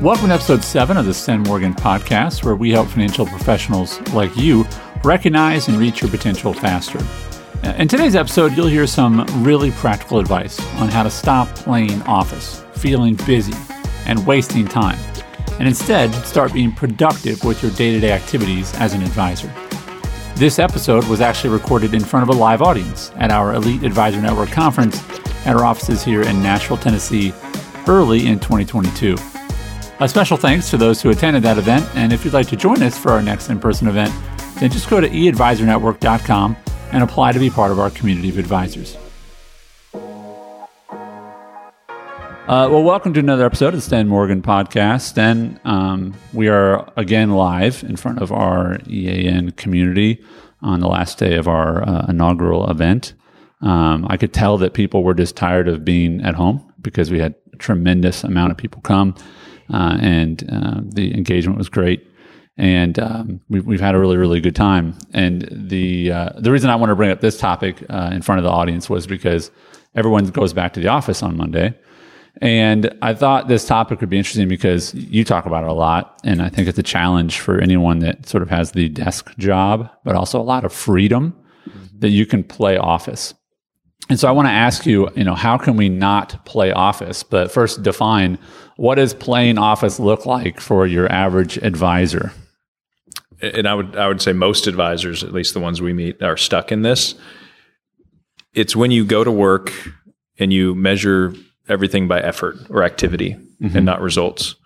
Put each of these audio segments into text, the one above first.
Welcome to episode seven of the Sten Morgan podcast, where we help financial professionals like you recognize and reach your potential faster. In today's episode, you'll hear some really practical advice on how to stop playing office, feeling busy, and wasting time, and instead start being productive with your day to day activities as an advisor. This episode was actually recorded in front of a live audience at our Elite Advisor Network conference at our offices here in Nashville, Tennessee, early in 2022. A special thanks to those who attended that event, and if you'd like to join us for our next in person event, then just go to eadvisornetwork.com and apply to be part of our community of advisors. Uh, well, welcome to another episode of the Sten Morgan podcast. Sten, um, we are again live in front of our EAN community on the last day of our uh, inaugural event. Um, I could tell that people were just tired of being at home because we had a tremendous amount of people come, uh, and uh, the engagement was great. And um, we've, we've had a really, really good time. And the uh, the reason I want to bring up this topic uh, in front of the audience was because everyone goes back to the office on Monday. And I thought this topic would be interesting because you talk about it a lot. And I think it's a challenge for anyone that sort of has the desk job, but also a lot of freedom that you can play office. And so I want to ask you, you know, how can we not play office? But first define what does playing office look like for your average advisor? And I would I would say most advisors, at least the ones we meet, are stuck in this. It's when you go to work and you measure everything by effort or activity mm-hmm. and not results.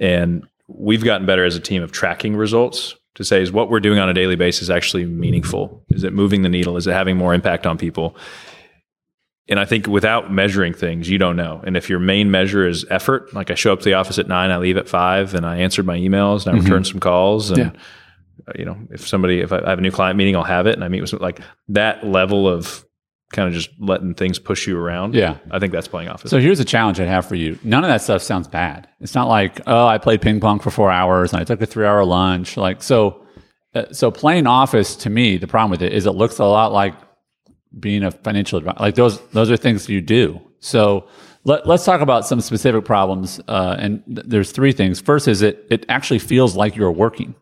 And we've gotten better as a team of tracking results to say is what we're doing on a daily basis actually meaningful? Is it moving the needle? Is it having more impact on people? And I think without measuring things, you don't know. And if your main measure is effort, like I show up to the office at nine, I leave at five, and I answered my emails and I mm-hmm. return some calls, and yeah. Uh, you know, if somebody, if I have a new client meeting, I'll have it, and I meet with some, like that level of kind of just letting things push you around. Yeah. I think that's playing office. So here's a challenge I have for you. None of that stuff sounds bad. It's not like, oh, I played ping pong for four hours and I took a three hour lunch. Like, so, uh, so playing office to me, the problem with it is it looks a lot like being a financial advisor. Like those, those are things you do. So let, us talk about some specific problems. Uh, and th- there's three things. First is it, it actually feels like you're working.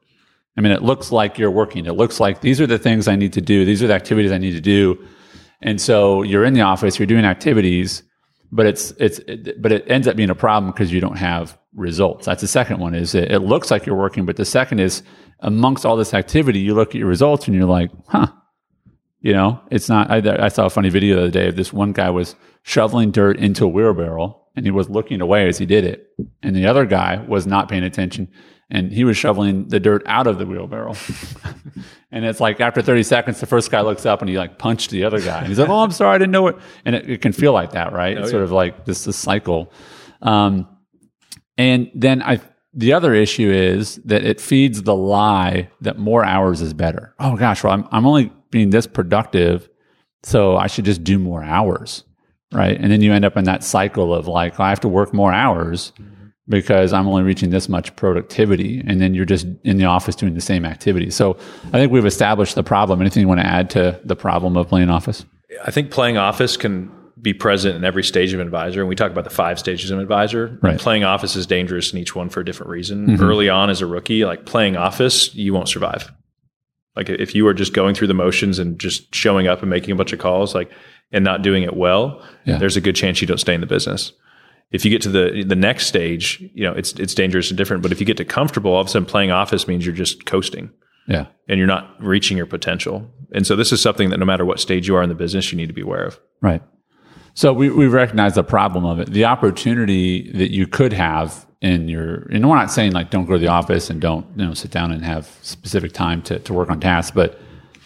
I mean, it looks like you're working. It looks like these are the things I need to do. These are the activities I need to do and so you're in the office, you're doing activities, but it's it's it, but it ends up being a problem because you don't have results. That's the second one. Is it, it looks like you're working, but the second is amongst all this activity, you look at your results and you're like, huh, you know, it's not. I, I saw a funny video the other day of this one guy was shoveling dirt into a wheelbarrow and he was looking away as he did it, and the other guy was not paying attention and he was shoveling the dirt out of the wheelbarrow. and it's like after 30 seconds, the first guy looks up and he like punched the other guy. And he's like, "Oh, I'm sorry, I didn't know it." And it, it can feel like that, right? Oh, it's yeah. sort of like this, this cycle. Um, and then I, the other issue is that it feeds the lie that more hours is better. Oh gosh, well, I'm, I'm only being this productive, so I should just do more hours, right? And then you end up in that cycle of like, I have to work more hours. Because I'm only reaching this much productivity. And then you're just in the office doing the same activity. So I think we've established the problem. Anything you want to add to the problem of playing office? I think playing office can be present in every stage of advisor. And we talk about the five stages of advisor. Right. Playing office is dangerous in each one for a different reason. Mm-hmm. Early on as a rookie, like playing office, you won't survive. Like if you are just going through the motions and just showing up and making a bunch of calls, like and not doing it well, yeah. there's a good chance you don't stay in the business if you get to the the next stage, you know, it's it's dangerous and different. But if you get to comfortable, all of a sudden playing office means you're just coasting. Yeah. And you're not reaching your potential. And so this is something that no matter what stage you are in the business, you need to be aware of. Right. So we, we recognize the problem of it. The opportunity that you could have in your and we're not saying like don't go to the office and don't, you know, sit down and have specific time to, to work on tasks, but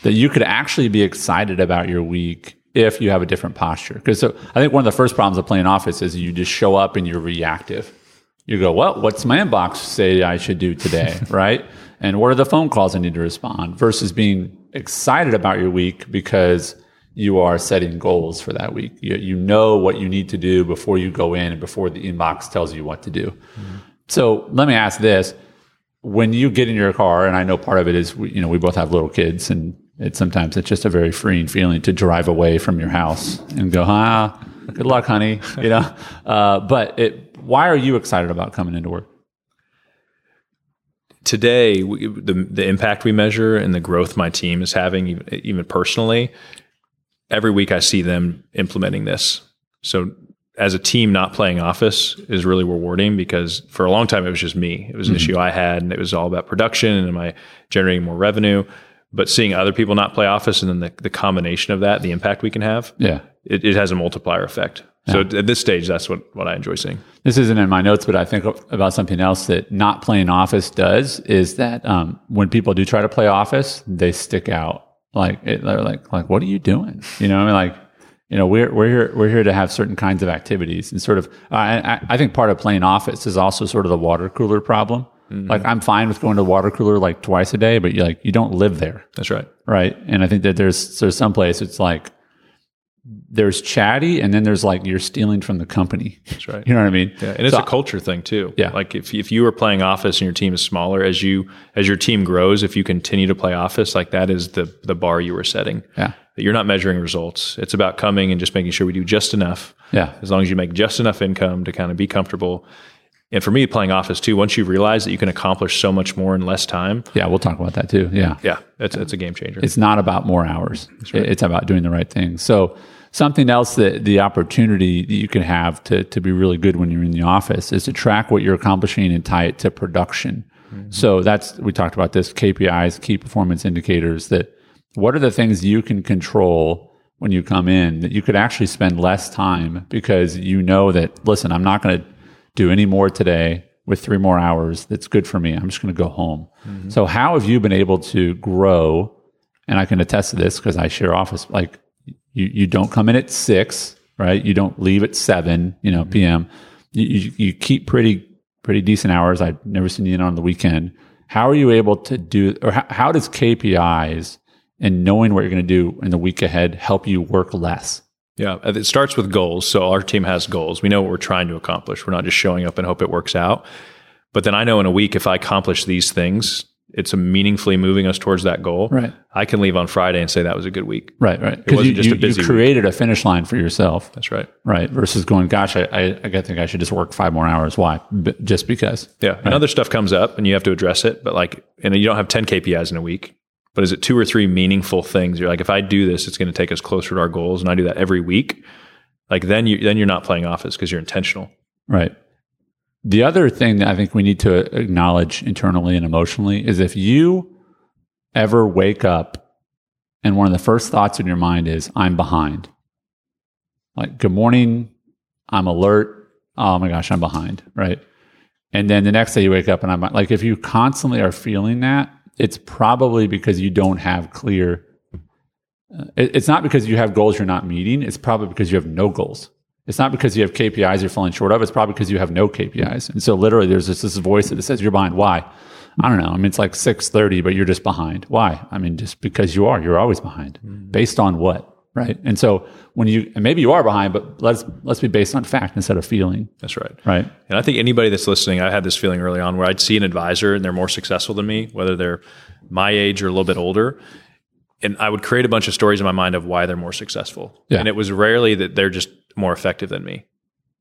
that you could actually be excited about your week if you have a different posture. Because so I think one of the first problems of playing office is you just show up and you're reactive. You go, well, what's my inbox say I should do today, right? And what are the phone calls I need to respond? Versus being excited about your week because you are setting goals for that week. You, you know what you need to do before you go in and before the inbox tells you what to do. Mm-hmm. So let me ask this: When you get in your car, and I know part of it is, we, you know, we both have little kids, and it sometimes it's just a very freeing feeling to drive away from your house and go, ah, good luck, honey. You know, uh, but it. Why are you excited about coming into work? today, we, the the impact we measure and the growth my team is having, even, even personally, every week I see them implementing this. So as a team, not playing office is really rewarding because for a long time it was just me. It was an issue I had, and it was all about production and am I generating more revenue. But seeing other people not play office and then the, the combination of that, the impact we can have, Yeah. it, it has a multiplier effect. So at this stage, that's what, what I enjoy seeing. This isn't in my notes, but I think about something else that not playing office does is that um, when people do try to play office, they stick out. Like it, they're like, like, what are you doing? You know, I mean, like, you know, we're we're here we're here to have certain kinds of activities and sort of. I I, I think part of playing office is also sort of the water cooler problem. Mm-hmm. Like I'm fine with going to the water cooler like twice a day, but you like you don't live there That's right. right? And I think that there's there's some place it's like there's chatty, and then there's like you're stealing from the company. That's right. You know what I mean? Yeah, and it's So- a culture thing too. Yeah. like if if you were playing office and your team is smaller, as you as your team grows, if you continue to play office, like that is the the bar you were setting. Yeah, That you're not measuring results. It's about coming and just making sure we do just enough. yeah, As long as you make just enough income to kind of be comfortable. And for me, playing office too, once you realize that you can accomplish so much more in less time, yeah. We'll talk about that too. Yeah, yeah, it's it's a game changer. it's not about more hours. It- It's about doing the right thing. So something else that the opportunity that you can have to to be really good when you're in the office is to track what you're accomplishing and tie it to production. Mm-hmm. So that's we talked about this KPIs, key performance indicators. That what are the things you can control when you come in that you could actually spend less time because you know that listen, I'm not going to do any more today with three more hours. That's good for me. I'm just going to go home. Mm-hmm. So how have you been able to grow? And I can attest to this because I share office. Like you, you don't come in at six, right? You don't leave at seven, you know, mm-hmm. PM. You, you, you keep pretty, pretty decent hours. I've never seen you in on the weekend. How are you able to do, or how, how does KPIs and knowing what you're going to do in the week ahead help you work less? Yeah, uh, it starts with goals. So our team has goals. We know what we're trying to accomplish. We're not just showing up and hope it works out. But then I know in a week, if I accomplish these things, it's a meaningfully moving us towards that goal. Right. I can leave on Friday and say that was a good week. Right, right. wasn't you, just you, you week. created a finish line for yourself, That's right. right? Versus going, gosh, I, I, I think I should just work five more hours. Why? B- just because. Yeah. And other stuff comes up and you have to address it. But like, and you don't have 10 KPIs in a week. But is it two or three meaningful things? You're like, if I do this, it's going to take us closer to our goals, and I do that every week. Like then you then you're not playing office because you're intentional. Right. The other thing that I think we need to acknowledge internally and emotionally is if you ever wake up and one of the first thoughts in your mind is, I'm behind. Like, good morning, I'm alert. Oh my gosh, I'm behind. Right. And then the next day you wake up and I'm like, if you constantly are feeling that, it's probably because you don't have clear. uh, it- it's not because you have goals you're not meeting. It's probably because you have no goals. It's not because you have KPIs you're falling short of. It's probably because you have no KPIs. And so literally there's this, this voice that says you're behind. Why? I don't know. I mean, it's like 630, but you're just behind. Why? I mean, just because you are, you're always behind based on what? Right. And so when you, and maybe you are behind, but let's, let's be based on fact instead of feeling. That's right. Right. And I think anybody that's listening, I had this feeling early on where I'd see an advisor and they're more successful than me, whether they're my age or a little bit older. And I would create a bunch of stories in my mind of why they're more successful. Yeah. And it was rarely that they're just more effective than me.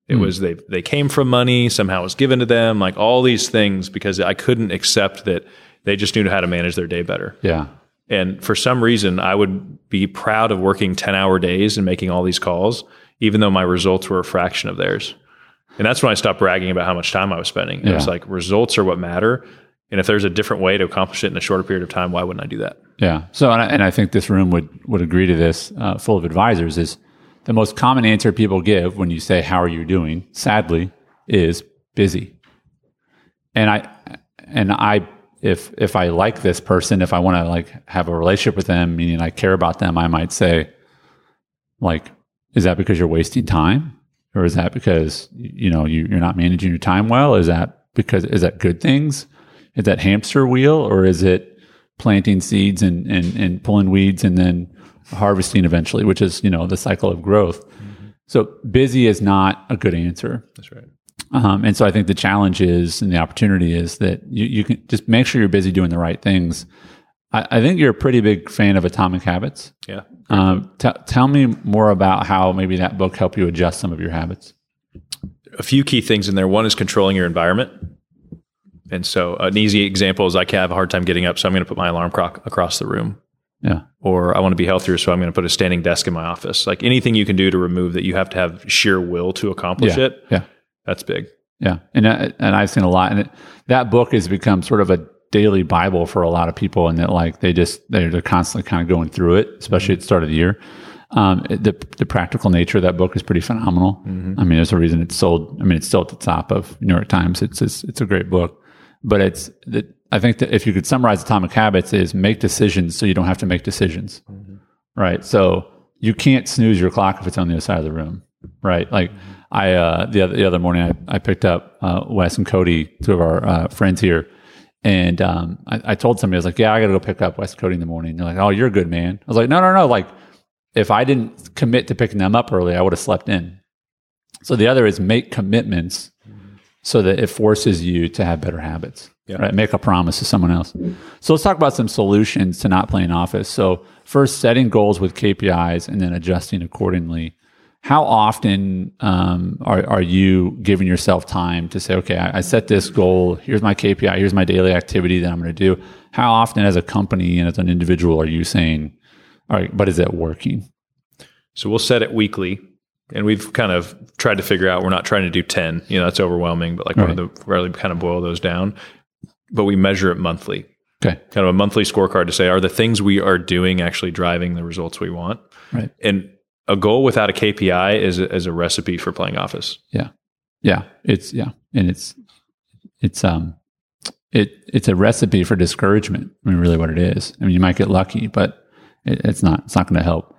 It hmm. was they they came from money, somehow it was given to them, like all these things because I couldn't accept that they just knew how to manage their day better. Yeah. And for some reason, I would be proud of working 10 hour days and making all these calls, even though my results were a fraction of theirs. And that's when I stopped bragging about how much time I was spending. It was like results are what matter. And if there's a different way to accomplish it in a shorter period of time, why wouldn't I do that? Yeah. So, and I, and I think this room would, would agree to this, uh, full of advisors is the most common answer people give when you say, how are you doing? Sadly is busy. And I, and I, if, if I like this person, if I want to like have a relationship with them, meaning I care about them, I might say like, is that because you're wasting time? Or is that because, you know, you, you're not managing your time well? Is that because, is that good things? Is that hamster wheel or is it planting seeds and, and, and pulling weeds and then harvesting eventually, which is, you know, the cycle of growth. Mm-hmm. So busy is not a good answer. That's right. Um, and so I think the challenge is and the opportunity is that you, you can just make sure you're busy doing the right things. I, I think you're a pretty big fan of Atomic Habits. Yeah. Um, t- tell me more about how maybe that book helped you adjust some of your habits. A few key things in there. One is controlling your environment. And so an easy example is I can have a hard time getting up, so I'm going to put my alarm clock across the room. Yeah. Or I want to be healthier, so I'm going to put a standing desk in my office. Like anything you can do to remove that you have to have sheer will to accomplish Yeah. it. Yeah. That's big. Yeah, and uh, and I've seen a lot, and it, that book has become sort of a daily Bible for a lot of people, and that like they just they're, they're constantly kind of going through it, especially at the start of the year. Um, the the practical nature of that book is pretty phenomenal. I mean, there's a reason it's sold. I mean, it's still at the top of New York Times. It's it's, it's a great book, but it's that I think that if you could summarize Atomic Habits, is make decisions so you don't have to make decisions, right? So you can't snooze your clock if it's on the other side of the room, right? Like I uh, the other the other morning, I, I picked up uh, Wes and Cody, two of our uh, friends here, and um, I, I told somebody I was like, "Yeah, I got to go pick up Wes and Cody in the morning." And They're like, "Oh, you're a good man." I was like, "No, no, no!" Like if I didn't commit to picking them up early, I would have slept in. So the other is make commitments so that it forces you to have better habits. Yeah. Right? Make a promise to someone else. So let's talk about some solutions to not playing office. So first, setting goals with KPIs and then adjusting accordingly. How often um, are, are you giving yourself time to say, okay, I, I set this goal. Here's my KPI. Here's my daily activity that I'm going to do. How often, as a company and as an individual, are you saying, all right, but is it working? So we'll set it weekly. And we've kind of tried to figure out we're not trying to do 10. You know, that's overwhelming, but like Right. one of the really kind of boil those down. But we measure it monthly. Okay. Kind of a monthly scorecard to say, are the things we are doing actually driving the results we want? Right. And a goal without a KPI is a, is a recipe for playing office. Yeah. Yeah. It's yeah. And it's it's um it it's a recipe for discouragement. I mean really what it is. I mean you might get lucky, but it, it's not it's not going to help.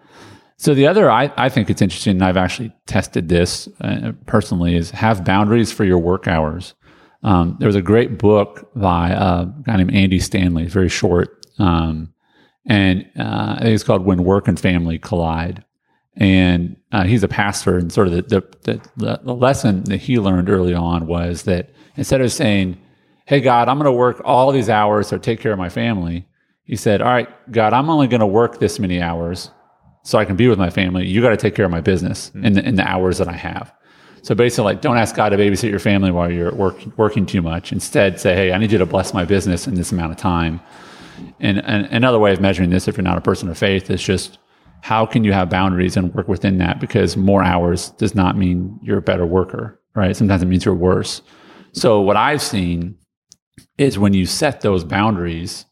So the other I, I think it's interesting and I've actually tested this uh, personally is have boundaries for your work hours. Um, there was a great book by uh, a guy named Andy Stanley, very short, um, and uh, I think it's called "When Work and Family Collide." And uh, he's a pastor, and sort of the, the the the lesson that he learned early on was that instead of saying, "Hey God, I'm going to work all these hours to take care of my family," he said, "All right, God, I'm only going to work this many hours so I can be with my family. You got to take care of my business in the in the hours that I have." So basically, like, don't ask God to babysit your family while you're work, working too much. Instead, say, hey, I need you to bless my business in this amount of time. And, and another way of measuring this, if you're not a person of faith, is just how can you have boundaries and work within that? Because more hours does not mean you're a better worker, right? Sometimes it means you're worse. So what I've seen is when you set those boundaries,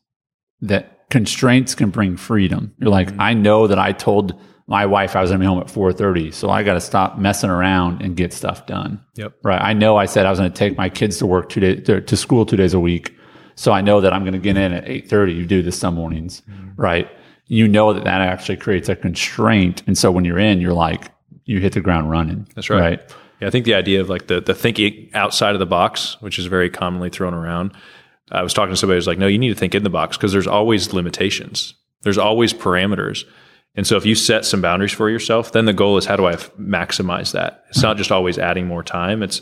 that constraints can bring freedom. You're like, mm-hmm. I know that I told my wife I was going to be home at 4:30, so I got to stop messing around and get stuff done. Yep. Right. I know I said I was going to take my kids to work two days to, to school two days a week, so I know that I'm going to get in at 8:30. You do this some mornings, mm-hmm. right? You know that that actually creates a constraint, and so when you're in, you're like you hit the ground running. That's right. Yeah, I think the idea of like the the thinking outside of the box, which is very commonly thrown around. I was talking to somebody who's like, no, you need to think in the box because there's always limitations. There's always parameters. And so if you set some boundaries for yourself, then the goal is how do I f- maximize that? It's not just always adding more time. It's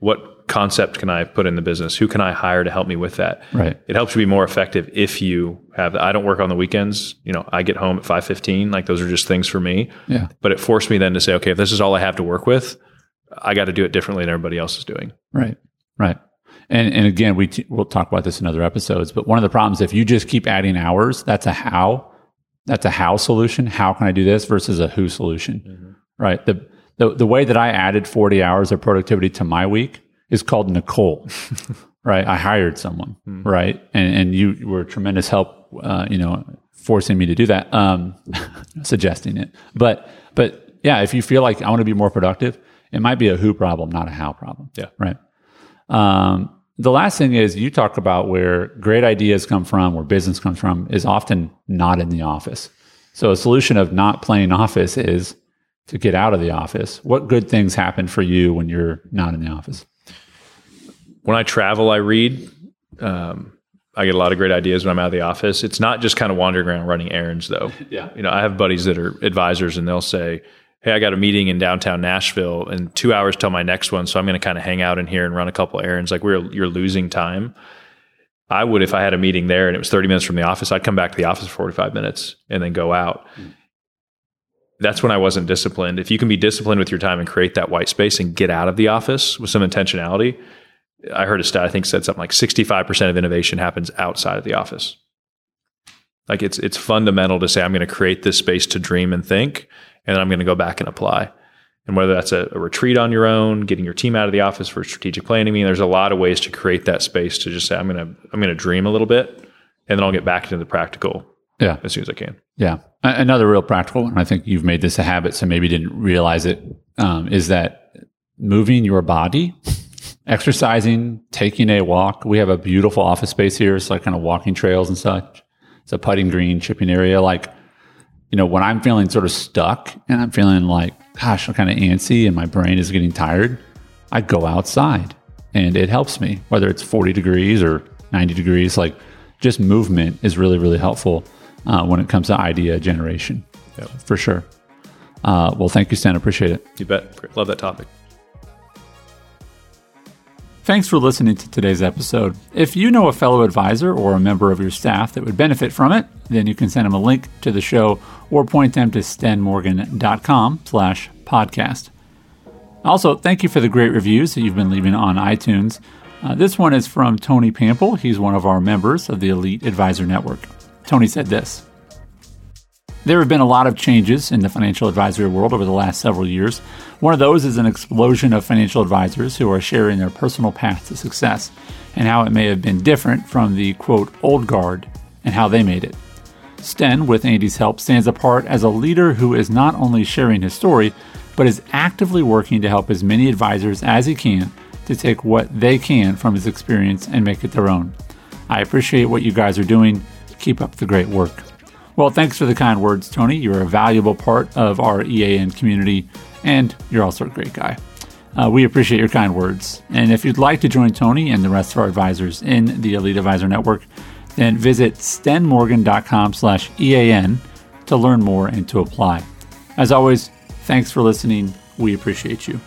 what concept can I put in the business? Who can I hire to help me with that? Right. It helps you be more effective if you have I don't work on the weekends. You know, I get home at 5:15. Like those are just things for me. Yeah. But it forced me then to say, okay, if this is all I have to work with, I got to do it differently than everybody else is doing. Right. Right. And and again, we t- we'll talk about this in other episodes. But one of the problems, if you just keep adding hours, that's a how. That's a how solution. How can I do this versus a who solution? Mm-hmm. Right. The, the the way that I added forty hours of productivity to my week is called Nicole. right. I hired someone. Right. And and you were a tremendous help. Uh, you know, forcing me to do that. Um, suggesting it. But but yeah, if you feel like I want to be more productive, it might be a who problem, not a how problem. Yeah. Right. Um, the last thing is you talk about where great ideas come from, where business comes from, is often not in the office. So a solution of not playing office is to get out of the office. What good things happen for you when you're not in the office? When I travel, I read. Um, I get a lot of great ideas when I'm out of the office. It's not just kind of wandering around running errands, though. Yeah. You know, I have buddies that are advisors, and they'll say, "Hey, I got a meeting in downtown Nashville, in two hours till my next one, so I'm going to kind of hang out in here and run a couple errands." Like we're you're losing time. I would if I had a meeting there and it was 30 minutes from the office. I'd come back to the office for 45 minutes and then go out. That's when I wasn't disciplined. If you can be disciplined with your time and create that white space and get out of the office with some intentionality, I heard a stat I think said something like 65% of innovation happens outside of the office. Like it's it's fundamental to say I'm going to create this space to dream and think, and then I'm going to go back and apply. And whether that's a, a, retreat on your own, getting your team out of the office for strategic planning, I mean, there's a lot of ways to create that space to just say I'm going to I'm going to dream a little bit, and then I'll get back into the practical. Yeah, as soon as I can. Yeah, another real practical one. I think you've made this a habit, so maybe didn't realize it. Um, is that moving your body exercising, taking a walk. We have a beautiful office space here. It's like kind of walking trails and such. It's a putting green, chipping area. Like, you know, when I'm feeling sort of stuck and I'm feeling like, gosh, I'm kind of antsy and my brain is getting tired, I go outside and it helps me, whether it's 40 degrees or 90 degrees. Like, just movement is really, really helpful uh, when it comes to idea generation. Yep. For sure. Uh, well, thank you, Sten. Appreciate it. You bet. Love that topic. Thanks for listening to today's episode. If you know a fellow advisor or a member of your staff that would benefit from it, then you can send them a link to the show or point them to stenmorgan.com slash podcast. Also, thank you for the great reviews that you've been leaving on iTunes. Uh, this one is from Tony Pample. He's one of our members of the Elite Advisor Network. Tony said this there have been a lot of changes in the financial advisory world over the last several years. One of those is an explosion of financial advisors who are sharing their personal path to success and how it may have been different from the quote old guard and how they made it. Sten, with Andy's help, stands apart as a leader who is not only sharing his story, but is actively working to help as many advisors as he can to take what they can from his experience and make it their own. I appreciate what you guys are doing. Keep up the great work. Well, thanks for the kind words, Tony. You're a valuable part of our EAN community, and you're also a great guy. Uh, we appreciate your kind words. And if you'd like to join Tony and the rest of our advisors in the Elite Advisor Network, then visit stenmorgan.com slash EAN to learn more and to apply. As always, thanks for listening. We appreciate you.